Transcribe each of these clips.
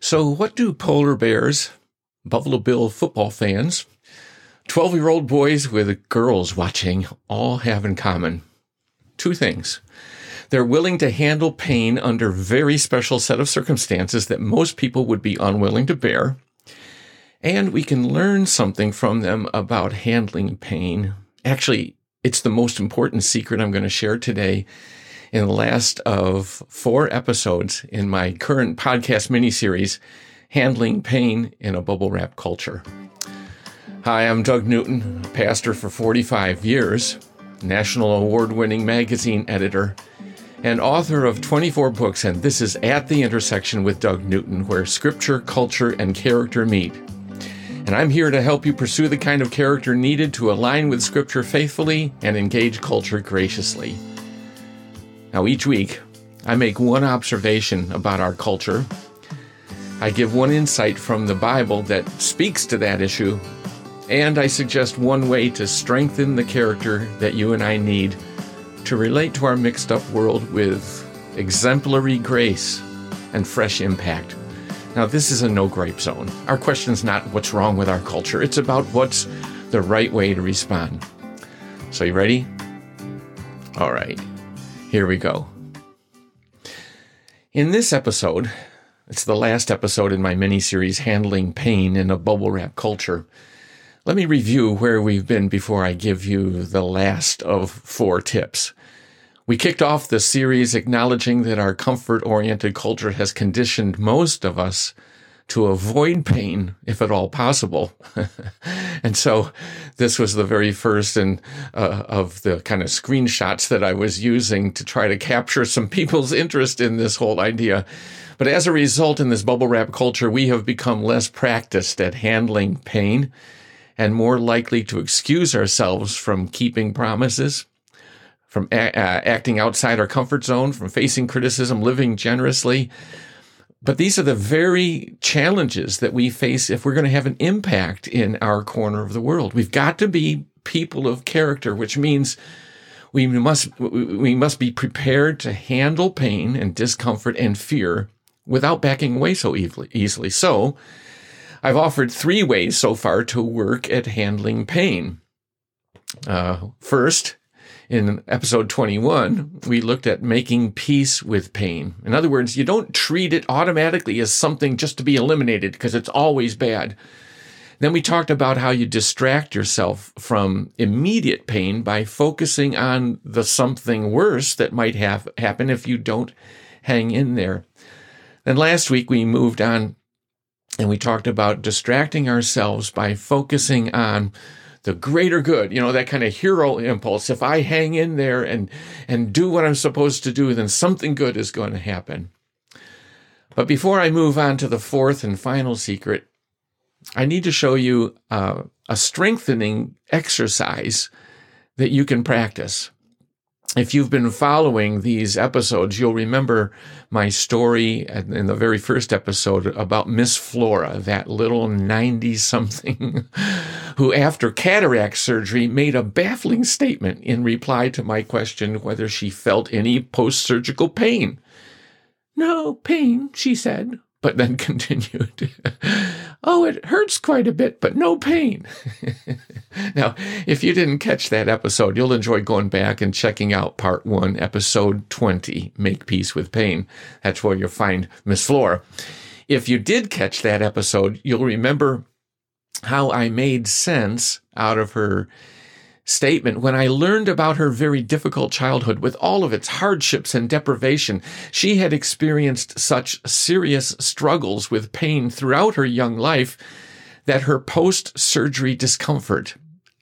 So, what do polar bears, Buffalo Bill football fans, 12 year old boys with girls watching all have in common? Two things. They're willing to handle pain under very special set of circumstances that most people would be unwilling to bear. And we can learn something from them about handling pain. Actually, it's the most important secret I'm going to share today in the last of four episodes in my current podcast miniseries, Handling Pain in a Bubble Wrap Culture. Hi, I'm Doug Newton, pastor for 45 years, national award winning magazine editor, and author of 24 books. And this is At the Intersection with Doug Newton, where scripture, culture, and character meet. And I'm here to help you pursue the kind of character needed to align with scripture faithfully and engage culture graciously. Now, each week, I make one observation about our culture. I give one insight from the Bible that speaks to that issue, and I suggest one way to strengthen the character that you and I need to relate to our mixed up world with exemplary grace and fresh impact. Now, this is a no gripe zone. Our question is not what's wrong with our culture, it's about what's the right way to respond. So, you ready? All right. Here we go. In this episode, it's the last episode in my mini series, Handling Pain in a Bubble Wrap Culture. Let me review where we've been before I give you the last of four tips. We kicked off the series acknowledging that our comfort oriented culture has conditioned most of us to avoid pain if at all possible. and so this was the very first and uh, of the kind of screenshots that I was using to try to capture some people's interest in this whole idea. But as a result, in this bubble wrap culture, we have become less practiced at handling pain and more likely to excuse ourselves from keeping promises, from a- uh, acting outside our comfort zone, from facing criticism, living generously, but these are the very challenges that we face if we're going to have an impact in our corner of the world. We've got to be people of character, which means we must, we must be prepared to handle pain and discomfort and fear without backing away so easily. So I've offered three ways so far to work at handling pain. Uh, first, in episode 21, we looked at making peace with pain. In other words, you don't treat it automatically as something just to be eliminated because it's always bad. Then we talked about how you distract yourself from immediate pain by focusing on the something worse that might have happen if you don't hang in there. Then last week we moved on and we talked about distracting ourselves by focusing on the greater good, you know, that kind of hero impulse. If I hang in there and, and do what I'm supposed to do, then something good is going to happen. But before I move on to the fourth and final secret, I need to show you uh, a strengthening exercise that you can practice if you've been following these episodes, you'll remember my story in the very first episode about Miss Flora, that little 90 something who, after cataract surgery, made a baffling statement in reply to my question whether she felt any post surgical pain. No pain, she said but then continued, Oh, it hurts quite a bit, but no pain. now, if you didn't catch that episode, you'll enjoy going back and checking out part one, episode 20, Make Peace with Pain. That's where you'll find Miss Flora. If you did catch that episode, you'll remember how I made sense out of her statement when I learned about her very difficult childhood with all of its hardships and deprivation. She had experienced such serious struggles with pain throughout her young life that her post surgery discomfort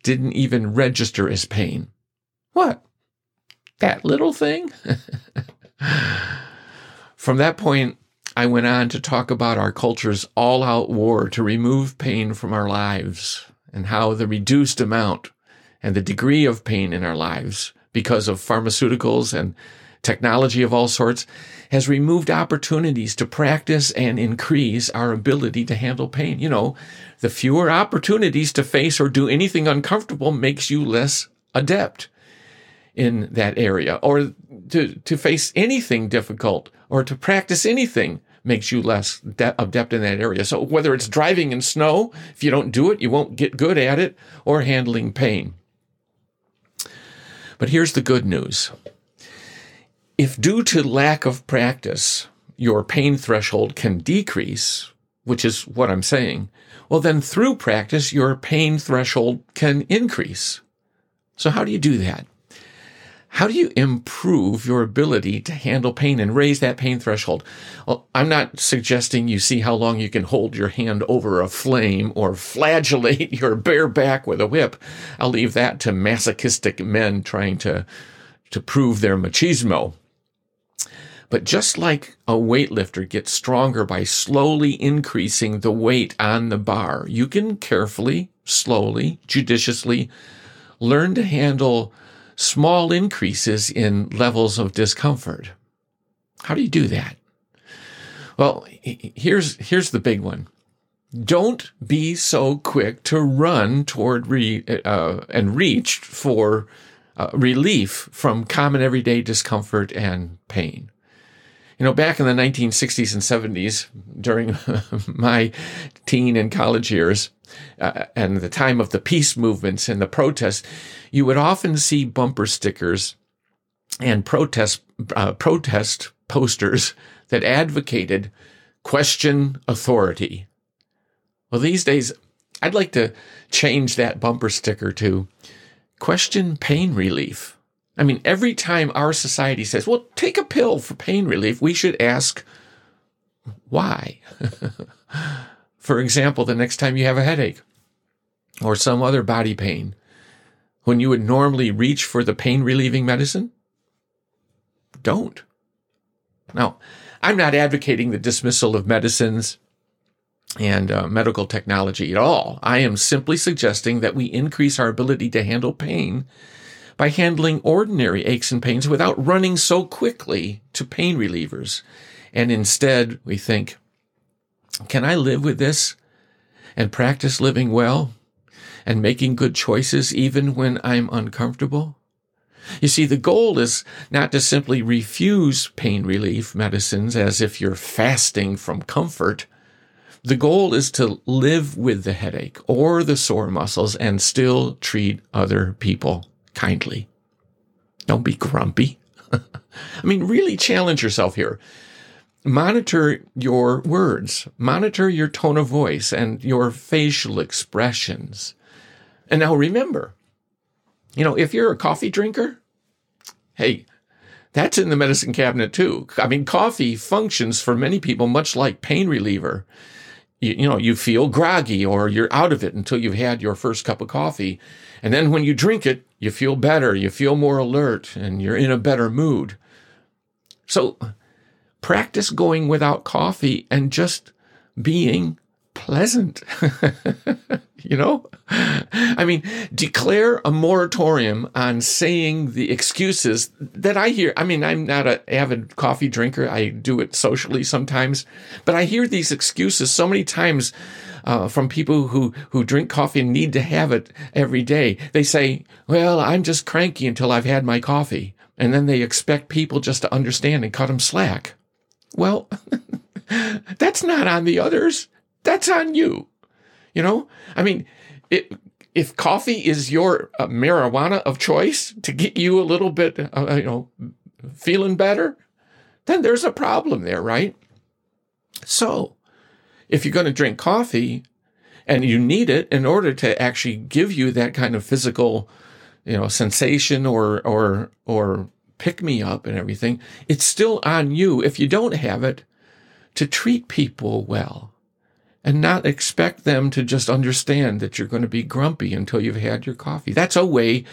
didn't even register as pain. What? That little thing? From that point, I went on to talk about our culture's all out war to remove pain from our lives and how the reduced amount and the degree of pain in our lives because of pharmaceuticals and technology of all sorts has removed opportunities to practice and increase our ability to handle pain. You know, the fewer opportunities to face or do anything uncomfortable makes you less adept in that area or to, to face anything difficult or to practice anything makes you less de- adept in that area. So whether it's driving in snow, if you don't do it, you won't get good at it, or handling pain. But here's the good news. If due to lack of practice, your pain threshold can decrease, which is what I'm saying, well, then through practice, your pain threshold can increase. So how do you do that? How do you improve your ability to handle pain and raise that pain threshold? Well, I'm not suggesting you see how long you can hold your hand over a flame or flagellate your bare back with a whip. I'll leave that to masochistic men trying to, to prove their machismo. But just like a weightlifter gets stronger by slowly increasing the weight on the bar, you can carefully, slowly, judiciously learn to handle small increases in levels of discomfort. How do you do that? Well, here's, here's the big one. Don't be so quick to run toward re, uh, and reach for uh, relief from common everyday discomfort and pain. You know, back in the 1960s and 70s, during my teen and college years, uh, and the time of the peace movements and the protests, you would often see bumper stickers and protest uh, protest posters that advocated question authority. Well, these days, I'd like to change that bumper sticker to question pain relief. I mean, every time our society says, well, take a pill for pain relief, we should ask why. for example, the next time you have a headache or some other body pain, when you would normally reach for the pain relieving medicine, don't. Now, I'm not advocating the dismissal of medicines and uh, medical technology at all. I am simply suggesting that we increase our ability to handle pain by handling ordinary aches and pains without running so quickly to pain relievers. And instead, we think, can I live with this and practice living well and making good choices even when I'm uncomfortable? You see, the goal is not to simply refuse pain relief medicines as if you're fasting from comfort. The goal is to live with the headache or the sore muscles and still treat other people kindly. Don't be grumpy. I mean, really challenge yourself here. Monitor your words, monitor your tone of voice and your facial expressions. And now remember, you know, if you're a coffee drinker, hey, that's in the medicine cabinet too. I mean, coffee functions for many people much like pain reliever you, you know, you feel groggy or you're out of it until you've had your first cup of coffee. And then when you drink it, you feel better, you feel more alert, and you're in a better mood. So practice going without coffee and just being pleasant. you know? I mean, declare a moratorium on saying the excuses that I hear. I mean, I'm not an avid coffee drinker. I do it socially sometimes, but I hear these excuses so many times uh, from people who, who drink coffee and need to have it every day. They say, well, I'm just cranky until I've had my coffee. And then they expect people just to understand and cut them slack. Well, that's not on the others. That's on you. You know, I mean, it, if coffee is your uh, marijuana of choice to get you a little bit, uh, you know, feeling better, then there's a problem there, right? So, if you're going to drink coffee and you need it in order to actually give you that kind of physical, you know, sensation or or or pick me up and everything, it's still on you if you don't have it to treat people well and not expect them to just understand that you're going to be grumpy until you've had your coffee. That's a way,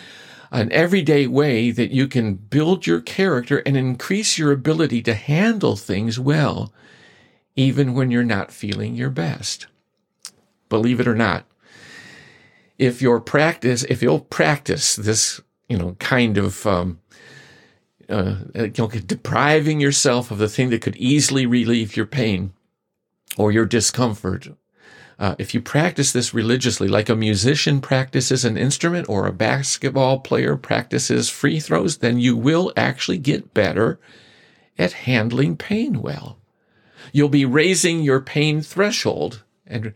an everyday way that you can build your character and increase your ability to handle things well, even when you're not feeling your best. Believe it or not, if your practice, if you'll practice this, you know, kind of, um, uh, you know, depriving yourself of the thing that could easily relieve your pain, or your discomfort. Uh, if you practice this religiously, like a musician practices an instrument or a basketball player practices free throws, then you will actually get better at handling pain well. You'll be raising your pain threshold and,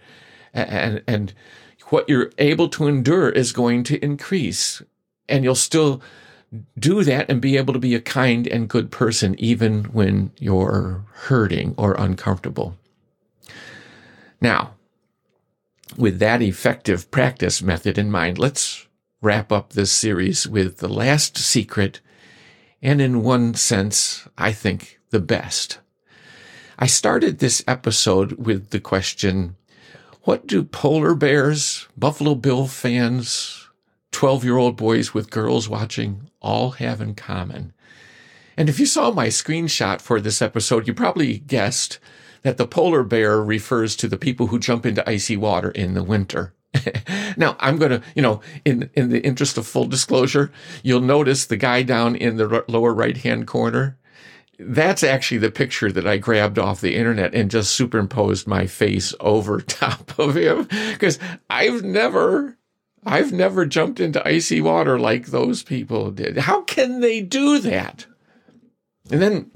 and, and what you're able to endure is going to increase and you'll still do that and be able to be a kind and good person even when you're hurting or uncomfortable. Now, with that effective practice method in mind, let's wrap up this series with the last secret, and in one sense, I think the best. I started this episode with the question, what do polar bears, Buffalo Bill fans, 12 year old boys with girls watching all have in common? And if you saw my screenshot for this episode, you probably guessed that the polar bear refers to the people who jump into icy water in the winter. now I'm going to, you know, in, in the interest of full disclosure, you'll notice the guy down in the lower right hand corner. That's actually the picture that I grabbed off the internet and just superimposed my face over top of him because I've never, I've never jumped into icy water like those people did. How can they do that? And then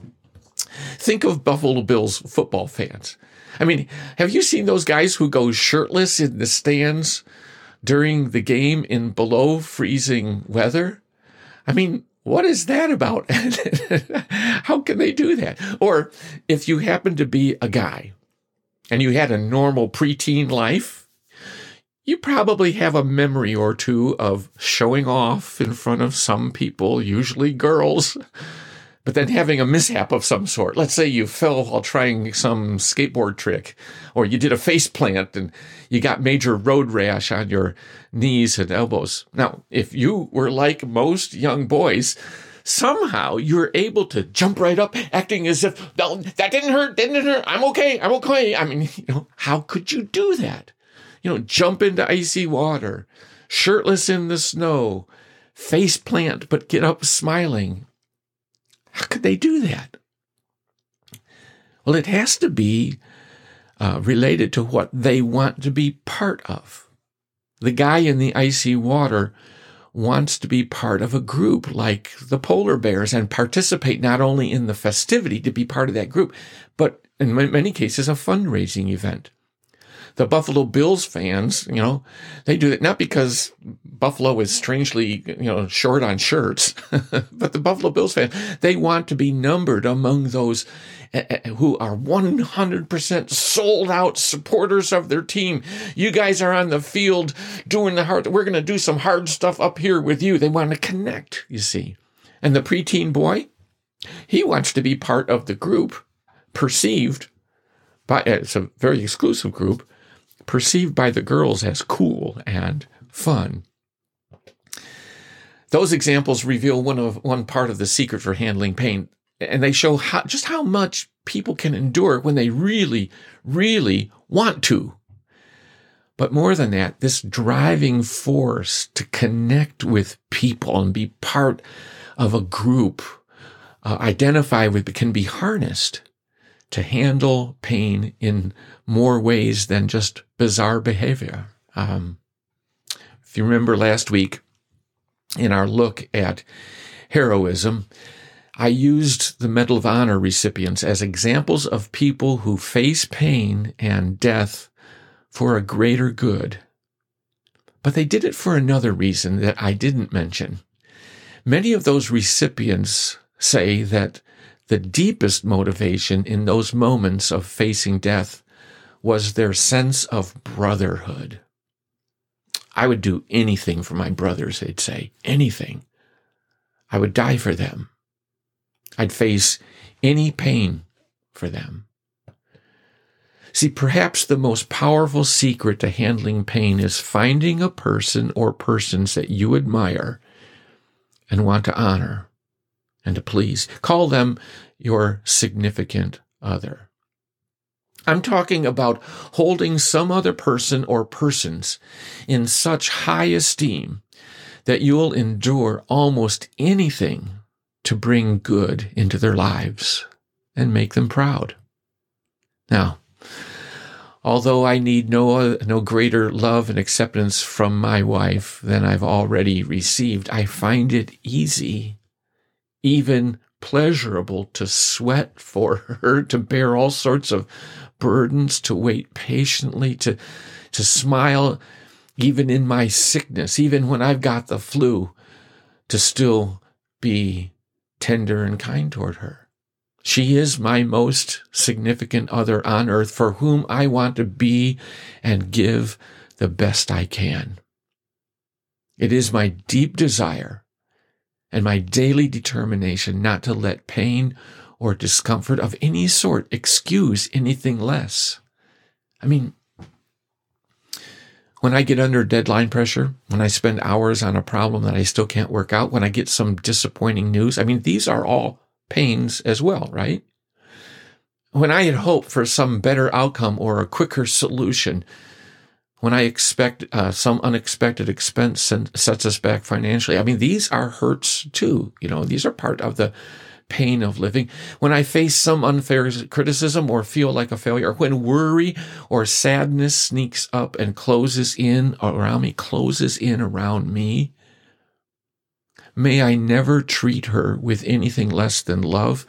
think of Buffalo Bills football fans. I mean, have you seen those guys who go shirtless in the stands during the game in below freezing weather? I mean, what is that about? How can they do that? Or if you happen to be a guy and you had a normal preteen life, you probably have a memory or two of showing off in front of some people, usually girls, but then having a mishap of some sort. Let's say you fell while trying some skateboard trick, or you did a face plant and you got major road rash on your knees and elbows. Now, if you were like most young boys, somehow you're able to jump right up, acting as if, that didn't hurt, didn't hurt, I'm okay, I'm okay. I mean, you know, how could you do that? You know, jump into icy water, shirtless in the snow, face plant, but get up smiling how could they do that? Well, it has to be uh, related to what they want to be part of. The guy in the icy water wants to be part of a group like the polar bears and participate not only in the festivity to be part of that group, but in many cases, a fundraising event the Buffalo Bills fans, you know, they do it not because Buffalo is strangely, you know, short on shirts, but the Buffalo Bills fan, they want to be numbered among those eh, eh, who are 100% sold out supporters of their team. You guys are on the field doing the hard, we're going to do some hard stuff up here with you. They want to connect, you see. And the preteen boy, he wants to be part of the group perceived by, it's a very exclusive group, perceived by the girls as cool and fun. Those examples reveal one of one part of the secret for handling pain, and they show how, just how much people can endure when they really, really want to. But more than that, this driving force to connect with people and be part of a group, uh, identify with, can be harnessed to handle pain in more ways than just bizarre behavior. Um, if you remember last week in our look at heroism, I used the Medal of Honor recipients as examples of people who face pain and death for a greater good. But they did it for another reason that I didn't mention. Many of those recipients say that the deepest motivation in those moments of facing death was their sense of brotherhood. I would do anything for my brothers, they'd say. Anything. I would die for them. I'd face any pain for them. See, perhaps the most powerful secret to handling pain is finding a person or persons that you admire and want to honor and to please. Call them your significant other. I'm talking about holding some other person or persons in such high esteem that you'll endure almost anything to bring good into their lives and make them proud. Now, although I need no, no greater love and acceptance from my wife than I've already received, I find it easy even pleasurable to sweat for her, to bear all sorts of burdens, to wait patiently, to, to smile even in my sickness, even when I've got the flu, to still be tender and kind toward her. She is my most significant other on earth for whom I want to be and give the best I can. It is my deep desire and my daily determination not to let pain or discomfort of any sort excuse anything less. I mean, when I get under deadline pressure, when I spend hours on a problem that I still can't work out, when I get some disappointing news, I mean, these are all pains as well, right? When I had hoped for some better outcome or a quicker solution, when I expect uh, some unexpected expense sets us back financially. I mean, these are hurts too. You know, these are part of the pain of living. When I face some unfair criticism or feel like a failure, when worry or sadness sneaks up and closes in around me, closes in around me, may I never treat her with anything less than love,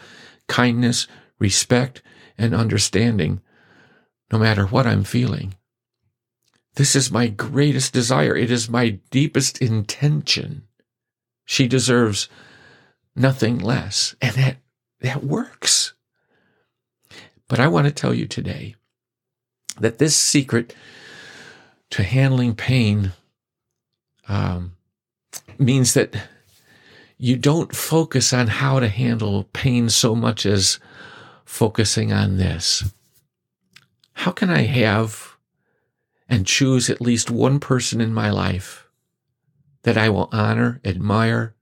kindness, respect, and understanding, no matter what I'm feeling. This is my greatest desire. It is my deepest intention. She deserves nothing less. And that, that works. But I want to tell you today that this secret to handling pain um, means that you don't focus on how to handle pain so much as focusing on this. How can I have and choose at least one person in my life that I will honor, admire,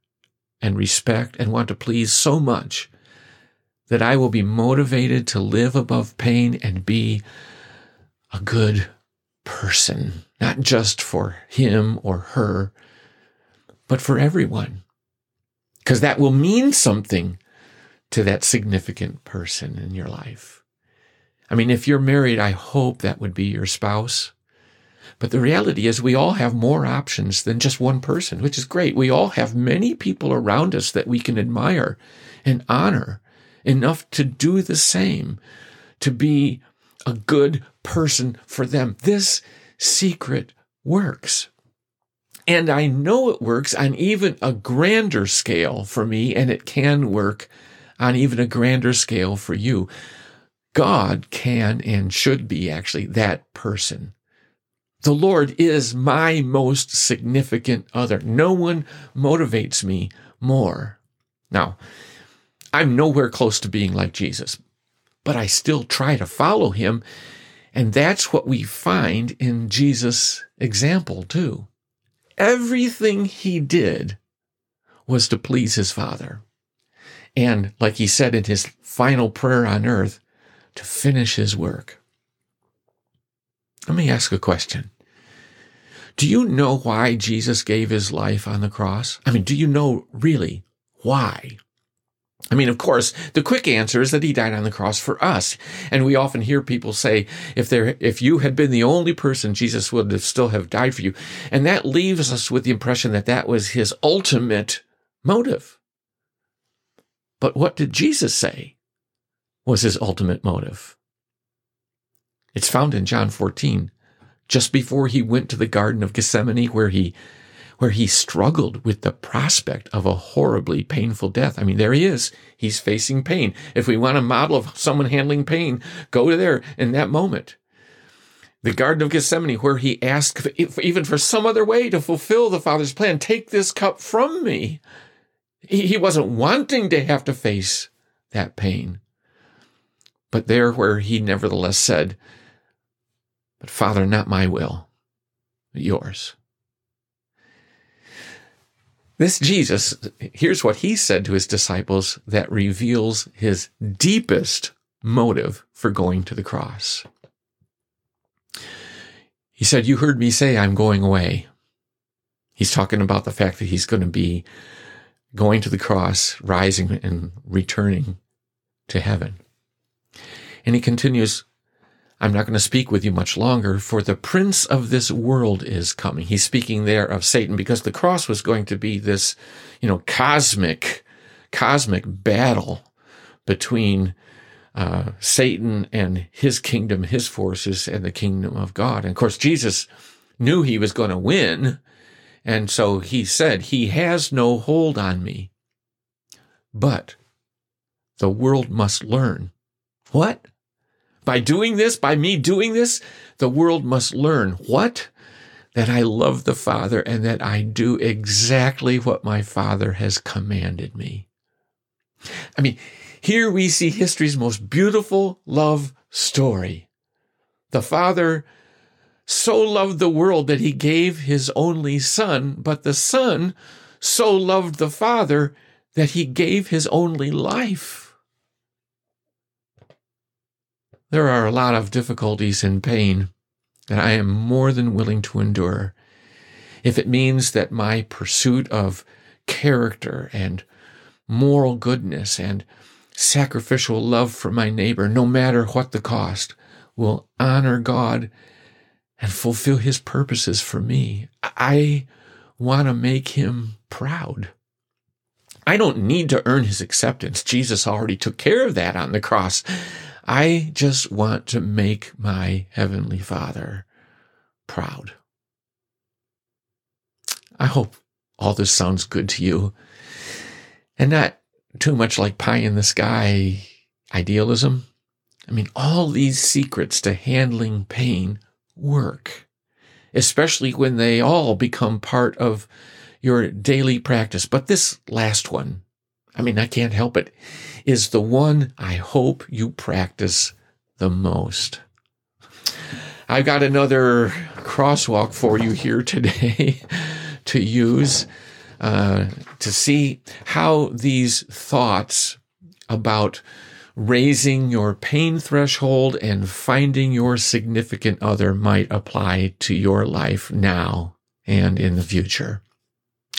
and respect and want to please so much that I will be motivated to live above pain and be a good person, not just for him or her, but for everyone. Because that will mean something to that significant person in your life. I mean, if you're married, I hope that would be your spouse. But the reality is we all have more options than just one person, which is great. We all have many people around us that we can admire and honor enough to do the same, to be a good person for them. This secret works. And I know it works on even a grander scale for me, and it can work on even a grander scale for you. God can and should be actually that person the Lord is my most significant other. No one motivates me more. Now, I'm nowhere close to being like Jesus, but I still try to follow him. And that's what we find in Jesus' example, too. Everything he did was to please his Father. And like he said in his final prayer on earth, to finish his work. Let me ask a question. Do you know why Jesus gave his life on the cross? I mean, do you know really why? I mean, of course, the quick answer is that he died on the cross for us. And we often hear people say, if there, if you had been the only person, Jesus would have still have died for you. And that leaves us with the impression that that was his ultimate motive. But what did Jesus say was his ultimate motive? It's found in John 14 just before he went to the Garden of Gethsemane where he where he struggled with the prospect of a horribly painful death. I mean, there he is. He's facing pain. If we want a model of someone handling pain, go to there in that moment. The Garden of Gethsemane, where he asked even for some other way to fulfill the Father's plan, take this cup from me. He wasn't wanting to have to face that pain. But there where he nevertheless said, but Father, not my will, but yours. This Jesus, here's what he said to his disciples that reveals his deepest motive for going to the cross. He said, You heard me say I'm going away. He's talking about the fact that he's going to be going to the cross, rising and returning to heaven. And he continues, I'm not going to speak with you much longer, for the prince of this world is coming. He's speaking there of Satan because the cross was going to be this, you know, cosmic cosmic battle between uh, Satan and his kingdom, his forces, and the kingdom of God. And of course, Jesus knew he was going to win. And so he said, He has no hold on me. But the world must learn. What? By doing this, by me doing this, the world must learn what? That I love the Father and that I do exactly what my Father has commanded me. I mean, here we see history's most beautiful love story. The Father so loved the world that he gave his only Son, but the Son so loved the Father that he gave his only life. There are a lot of difficulties and pain that I am more than willing to endure if it means that my pursuit of character and moral goodness and sacrificial love for my neighbor, no matter what the cost, will honor God and fulfill his purposes for me. I want to make him proud. I don't need to earn his acceptance. Jesus already took care of that on the cross. I just want to make my Heavenly Father proud. I hope all this sounds good to you and not too much like pie in the sky idealism. I mean, all these secrets to handling pain work, especially when they all become part of your daily practice. But this last one, I mean, I can't help it, is the one I hope you practice the most. I've got another crosswalk for you here today to use uh, to see how these thoughts about raising your pain threshold and finding your significant other might apply to your life now and in the future.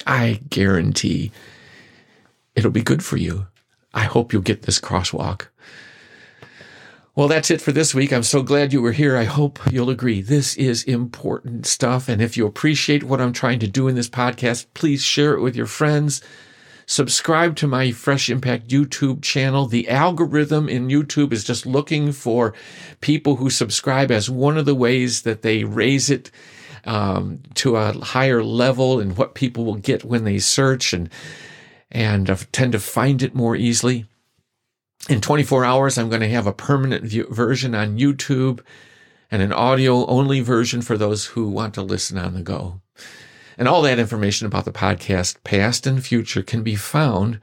I guarantee it'll be good for you. I hope you'll get this crosswalk. Well, that's it for this week. I'm so glad you were here. I hope you'll agree. This is important stuff. And if you appreciate what I'm trying to do in this podcast, please share it with your friends. Subscribe to my Fresh Impact YouTube channel. The algorithm in YouTube is just looking for people who subscribe as one of the ways that they raise it um, to a higher level and what people will get when they search and and tend to find it more easily. In 24 hours, I'm going to have a permanent view- version on YouTube and an audio only version for those who want to listen on the go. And all that information about the podcast, past and future, can be found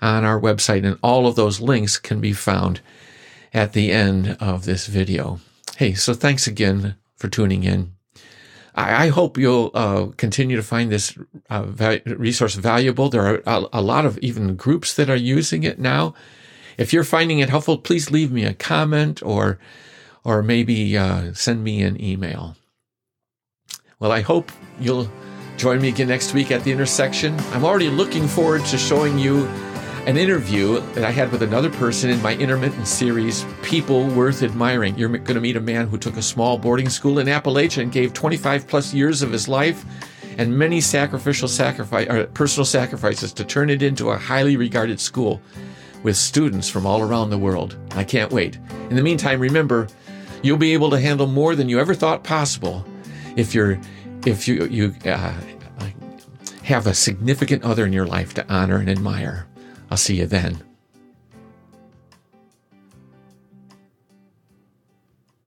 on our website, and all of those links can be found at the end of this video. Hey, so thanks again for tuning in. I, I hope you'll uh, continue to find this uh, resource valuable. There are a, a lot of even groups that are using it now. If you're finding it helpful, please leave me a comment or or maybe uh, send me an email. Well, I hope you'll join me again next week at the intersection. I'm already looking forward to showing you an interview that I had with another person in my intermittent series, People Worth Admiring. You're going to meet a man who took a small boarding school in Appalachia and gave 25 plus years of his life and many sacrificial sacrifice, or personal sacrifices to turn it into a highly regarded school with students from all around the world. I can't wait. In the meantime, remember, you'll be able to handle more than you ever thought possible if you're if you you uh, have a significant other in your life to honor and admire. I'll see you then.